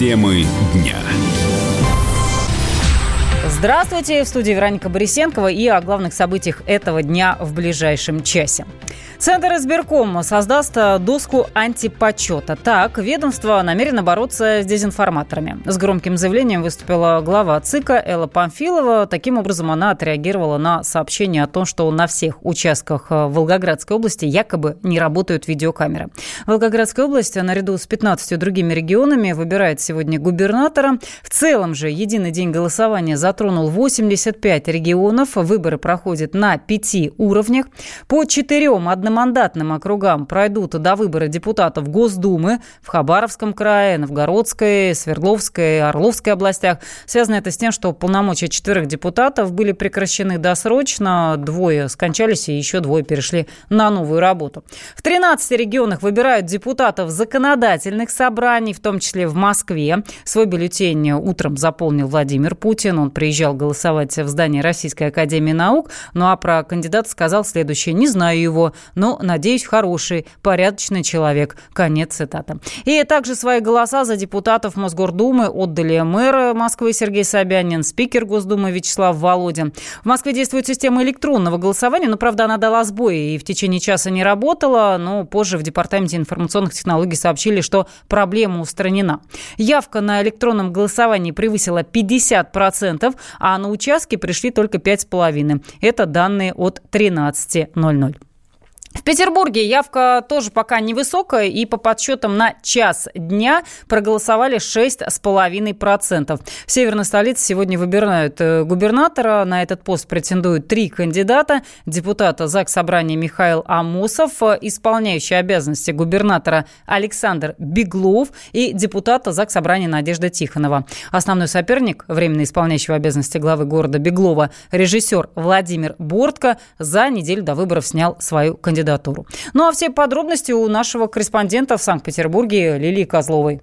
Темы дня. Здравствуйте, в студии Вероника Борисенкова и о главных событиях этого дня в ближайшем часе. Центр избирком создаст э, доску антипочета. Так, ведомство намерено бороться с дезинформаторами. С громким заявлением выступила глава ЦИКа Элла Памфилова. Таким образом, она отреагировала на сообщение о том, что на всех участках э, Волгоградской области якобы не работают видеокамеры. Волгоградская область наряду с 15 другими регионами выбирает сегодня губернатора. В целом же единый день голосования затронул 85 регионов. Выборы проходят на пяти уровнях. По четырем одному одномандатным округам пройдут до выбора депутатов Госдумы в Хабаровском крае, Новгородской, Свердловской, Орловской областях. Связано это с тем, что полномочия четверых депутатов были прекращены досрочно, двое скончались и еще двое перешли на новую работу. В 13 регионах выбирают депутатов законодательных собраний, в том числе в Москве. Свой бюллетень утром заполнил Владимир Путин. Он приезжал голосовать в здание Российской Академии Наук. Ну а про кандидата сказал следующее. Не знаю его, но, надеюсь, хороший, порядочный человек. Конец цитаты. И также свои голоса за депутатов Мосгордумы отдали мэр Москвы Сергей Собянин, спикер Госдумы Вячеслав Володин. В Москве действует система электронного голосования, но, правда, она дала сбой и в течение часа не работала, но позже в Департаменте информационных технологий сообщили, что проблема устранена. Явка на электронном голосовании превысила 50%, а на участке пришли только 5,5%. Это данные от 13.00. В Петербурге явка тоже пока невысокая, и по подсчетам на час дня проголосовали 6,5%. В северной столице сегодня выбирают э, губернатора. На этот пост претендуют три кандидата. Депутата ЗАГС Собрания Михаил Амосов, э, исполняющий обязанности губернатора Александр Беглов и депутата ЗАГС Собрания Надежда Тихонова. Основной соперник, временно исполняющего обязанности главы города Беглова, режиссер Владимир Бортко, за неделю до выборов снял свою кандидатуру кандидатуру. Ну а все подробности у нашего корреспондента в Санкт-Петербурге Лилии Козловой.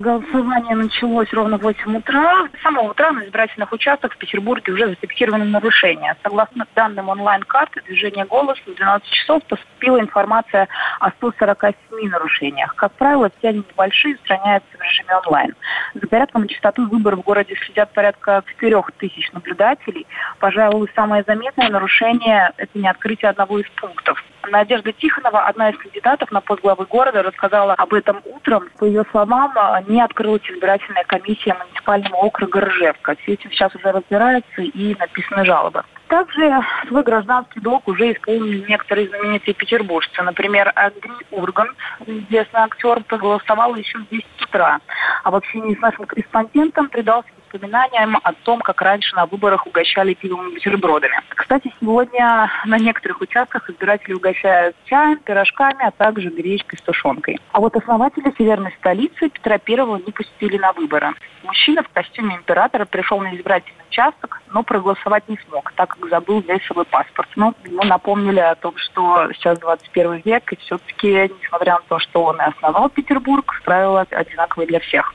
Голосование началось ровно в 8 утра. С самого утра на избирательных участках в Петербурге уже зафиксированы нарушения. Согласно данным онлайн-карты движения голоса, в 12 часов поступила информация о 147 нарушениях. Как правило, все они небольшие, устраняются в режиме онлайн. За порядком и частотой выборов в городе следят порядка 4 тысяч наблюдателей. Пожалуй, самое заметное нарушение – это не открытие одного из пунктов. Надежда Тихонова, одна из кандидатов на пост главы города, рассказала об этом утром. По ее словам, не открылась избирательная комиссия муниципального округа Ржевка. Все этим сейчас уже разбираются и написаны жалобы. Также свой гражданский долг уже исполнили некоторые знаменитые петербуржцы. Например, Андрей Урган, известный актер, проголосовал еще в 10 утра. В общении с нашим корреспондентом предался воспоминаниям о том, как раньше на выборах угощали пивом бутербродами. Кстати, сегодня на некоторых участках избиратели угощают чаем, пирожками, а также гречкой с тушенкой. А вот основатели северной столицы Петра Первого не пустили на выборы. Мужчина в костюме императора пришел на избирательный участок, но проголосовать не смог, так как забыл взять свой паспорт. Но ему напомнили о том, что сейчас 21 век, и все-таки, несмотря на то, что он и основал Петербург, правила одинаковые для всех.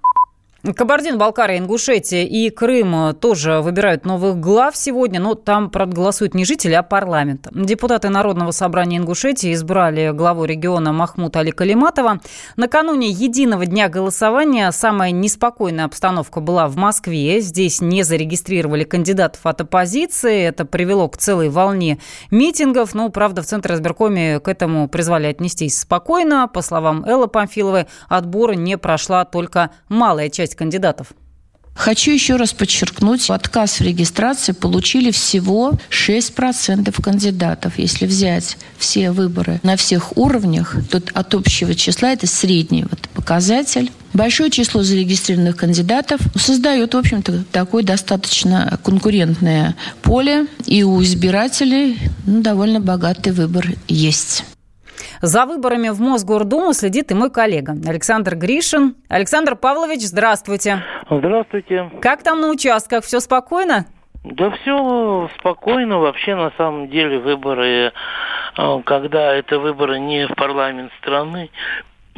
Кабардино-Балкария, Ингушетия и Крым тоже выбирают новых глав сегодня, но там, правда, голосуют не жители, а парламент. Депутаты Народного собрания Ингушетии избрали главу региона Махмута Али Калиматова. Накануне единого дня голосования самая неспокойная обстановка была в Москве. Здесь не зарегистрировали кандидатов от оппозиции. Это привело к целой волне митингов. Но, правда, в Центре избиркоме к этому призвали отнестись спокойно. По словам Эллы Памфиловой, отбора не прошла только малая часть часть кандидатов? Хочу еще раз подчеркнуть, отказ в регистрации получили всего 6% кандидатов. Если взять все выборы на всех уровнях, то от общего числа это средний вот показатель. Большое число зарегистрированных кандидатов создает, в общем-то, такое достаточно конкурентное поле, и у избирателей ну, довольно богатый выбор есть. За выборами в Мосгордуму следит и мой коллега Александр Гришин. Александр Павлович, здравствуйте. Здравствуйте. Как там на участках? Все спокойно? Да все спокойно. Вообще, на самом деле, выборы, э, когда это выборы не в парламент страны,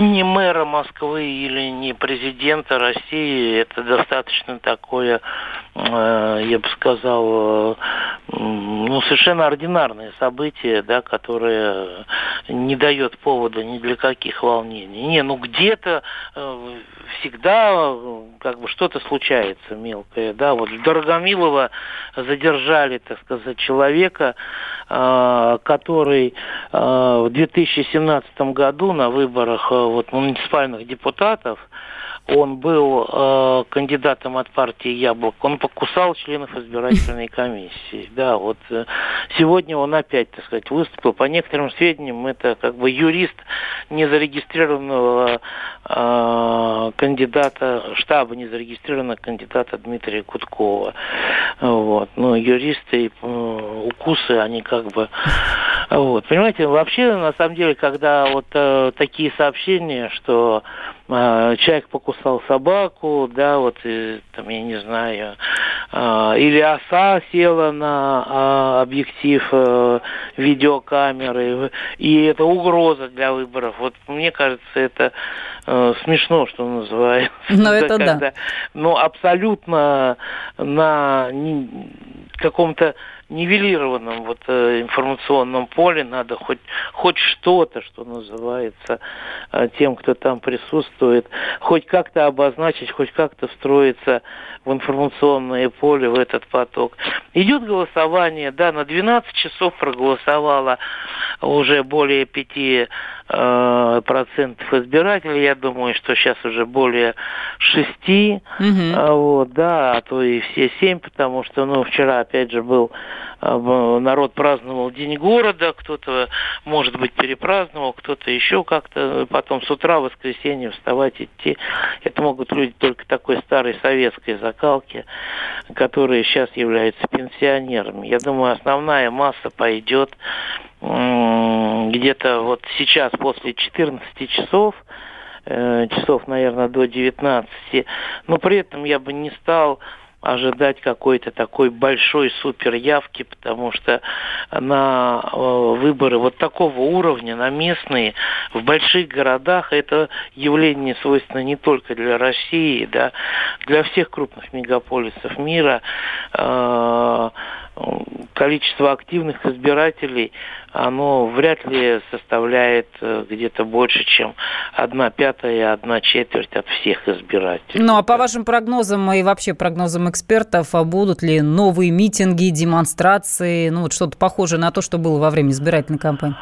не мэра Москвы или не президента России. Это достаточно такое, э, я бы сказал, ну, совершенно ординарное событие, да, которое не дает повода ни для каких волнений. Не, ну где-то всегда как бы что-то случается мелкое, да, вот Дорогомилова задержали, так сказать, человека, который в 2017 году на выборах вот, муниципальных депутатов он был э, кандидатом от партии Яблок, он покусал членов избирательной комиссии. Да, вот э, сегодня он опять, так сказать, выступил. По некоторым сведениям, это как бы юрист незарегистрированного э, кандидата, штаба незарегистрированного кандидата Дмитрия Куткова. Вот. Ну, юристы и э, укусы, они как бы... Вот. Понимаете, вообще, на самом деле, когда вот э, такие сообщения, что э, человек покусал собаку, да, вот, и, там, я не знаю, э, или оса села на э, объектив э, видеокамеры, и это угроза для выборов. Вот мне кажется, это э, смешно, что называется. Но это да. Ну, абсолютно на каком-то нивелированном вот э, информационном поле надо хоть хоть что-то, что называется, э, тем, кто там присутствует, хоть как-то обозначить, хоть как-то встроиться в информационное поле, в этот поток. Идет голосование, да, на 12 часов проголосовало уже более 5 э, процентов избирателей. Я думаю, что сейчас уже более 6, угу. вот, да, а то и все 7, потому что, ну, вчера, опять же, был э, народ праздновал День города, кто-то, может быть, перепраздновал, кто-то еще как-то, потом с утра, в воскресенье вставать, идти. Это могут люди только такой старой советской закалки, которые сейчас являются пенсионерами. Я думаю, основная масса пойдет где-то вот сейчас после 14 часов, э, часов, наверное, до 19, но при этом я бы не стал ожидать какой-то такой большой супер явки, потому что на э, выборы вот такого уровня, на местные, в больших городах, это явление свойственно не только для России, да, для всех крупных мегаполисов мира. Э, количество активных избирателей, оно вряд ли составляет э, где-то больше, чем одна пятая, одна четверть от всех избирателей. Ну, а по вашим прогнозам и вообще прогнозам экспертов, а будут ли новые митинги, демонстрации, ну, вот что-то похожее на то, что было во время избирательной кампании?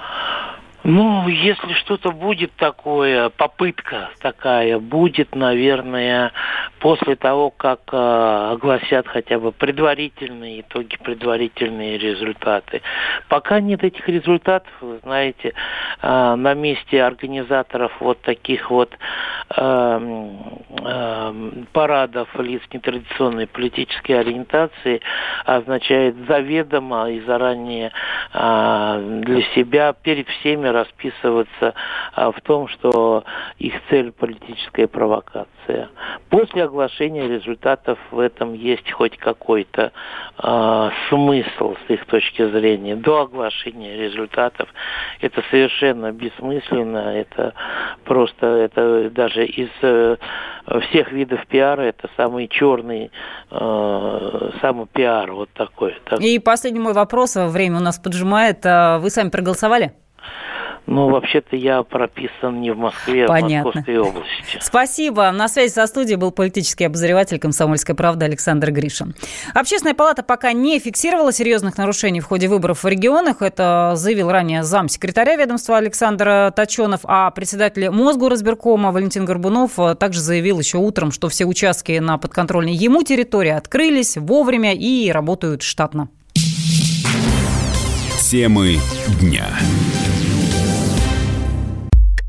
Ну, если что-то будет такое, попытка такая будет, наверное, после того, как э, огласят хотя бы предварительные итоги, предварительные результаты. Пока нет этих результатов, вы знаете, э, на месте организаторов вот таких вот э, э, парадов лиц нетрадиционной политической ориентации означает заведомо и заранее э, для себя перед всеми расписываться а, в том, что их цель политическая провокация. После оглашения результатов в этом есть хоть какой-то э, смысл с их точки зрения. До оглашения результатов это совершенно бессмысленно, это просто, это даже из э, всех видов пиара это самый черный, э, самый пиар вот такой. Так. И последний мой вопрос, время у нас поджимает. Вы сами проголосовали? Ну, вообще-то я прописан не в Москве, Понятно. а в Московской области. Спасибо. На связи со студией был политический обозреватель «Комсомольской правды» Александр Гришин. Общественная палата пока не фиксировала серьезных нарушений в ходе выборов в регионах. Это заявил ранее замсекретаря ведомства Александр Точенов, а председатель Мосгоразбиркома Валентин Горбунов также заявил еще утром, что все участки на подконтрольной ему территории открылись вовремя и работают штатно. Темы дня.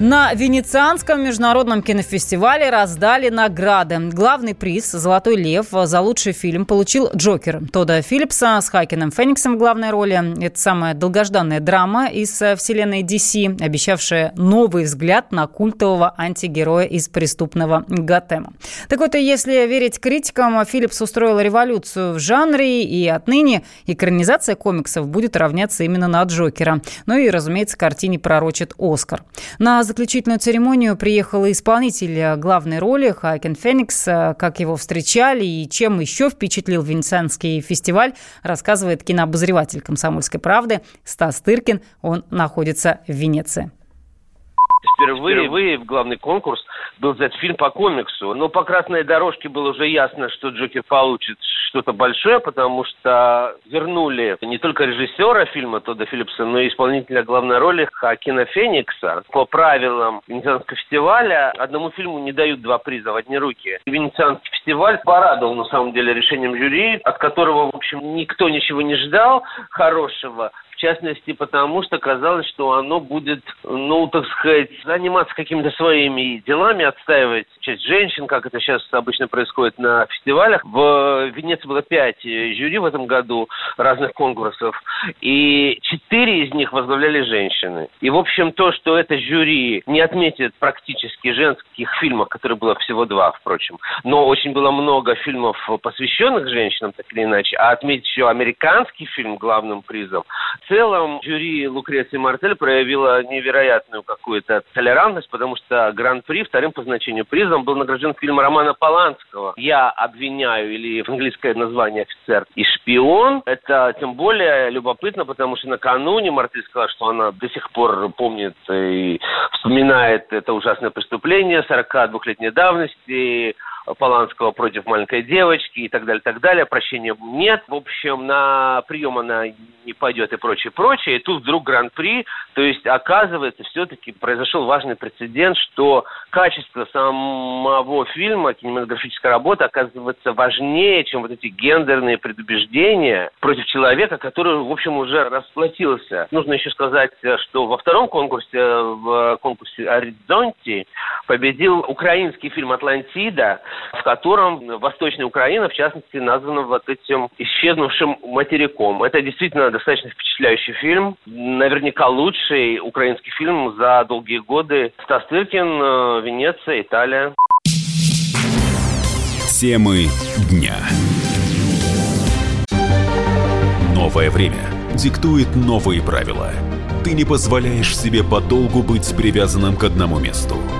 На Венецианском международном кинофестивале раздали награды. Главный приз «Золотой лев» за лучший фильм получил «Джокер» Тода Филлипса с Хакином Фениксом в главной роли. Это самая долгожданная драма из вселенной DC, обещавшая новый взгляд на культового антигероя из преступного Готэма. Так вот, если верить критикам, Филлипс устроил революцию в жанре, и отныне экранизация комиксов будет равняться именно на «Джокера». Ну и, разумеется, картине пророчит «Оскар». На заключительную церемонию приехал исполнитель главной роли Хакен Феникс. Как его встречали и чем еще впечатлил Венецианский фестиваль, рассказывает кинообозреватель «Комсомольской правды» Стас Тыркин. Он находится в Венеции впервые, впервые в главный конкурс был взят фильм по комиксу. Но по красной дорожке было уже ясно, что Джокер получит что-то большое, потому что вернули не только режиссера фильма Тодда Филлипса, но и исполнителя главной роли Хакина Феникса. По правилам Венецианского фестиваля одному фильму не дают два приза в одни руки. Венецианский фестиваль порадовал, на самом деле, решением жюри, от которого, в общем, никто ничего не ждал хорошего частности потому, что казалось, что оно будет, ну, так сказать, заниматься какими-то своими делами, отстаивать часть женщин, как это сейчас обычно происходит на фестивалях. В Венеции было пять жюри в этом году разных конкурсов, и четыре из них возглавляли женщины. И, в общем, то, что это жюри не отметит практически женских фильмов, которые было всего два, впрочем, но очень было много фильмов, посвященных женщинам, так или иначе, а отметить еще американский фильм главным призом, целом жюри Лукреции Мартель проявила невероятную какую-то толерантность, потому что Гран-при, вторым по значению призом, был награжден фильм Романа Поланского «Я обвиняю» или английское название «Офицер и шпион». Это тем более любопытно, потому что накануне Мартель сказала, что она до сих пор помнит и вспоминает это ужасное преступление 42-летней давности, Поланского против маленькой девочки и так далее, так далее. Прощения нет. В общем, на прием она не пойдет и прочее, прочее. И тут вдруг гран-при. То есть, оказывается, все-таки произошел важный прецедент, что качество самого фильма, кинематографическая работа, оказывается важнее, чем вот эти гендерные предубеждения против человека, который, в общем, уже расплатился. Нужно еще сказать, что во втором конкурсе, в конкурсе «Оризонти», победил украинский фильм «Атлантида», в котором Восточная Украина, в частности, названа вот этим исчезнувшим материком. Это действительно достаточно впечатляющий фильм. Наверняка лучший украинский фильм за долгие годы. Стас Тыркин, э, Венеция, Италия. Темы дня. Новое время диктует новые правила. Ты не позволяешь себе подолгу быть привязанным к одному месту –